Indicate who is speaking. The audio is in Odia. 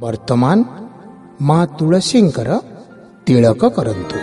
Speaker 1: ବର୍ତ୍ତମାନ ମା ତୁଳସୀଙ୍କର ତିଳକ କରନ୍ତୁ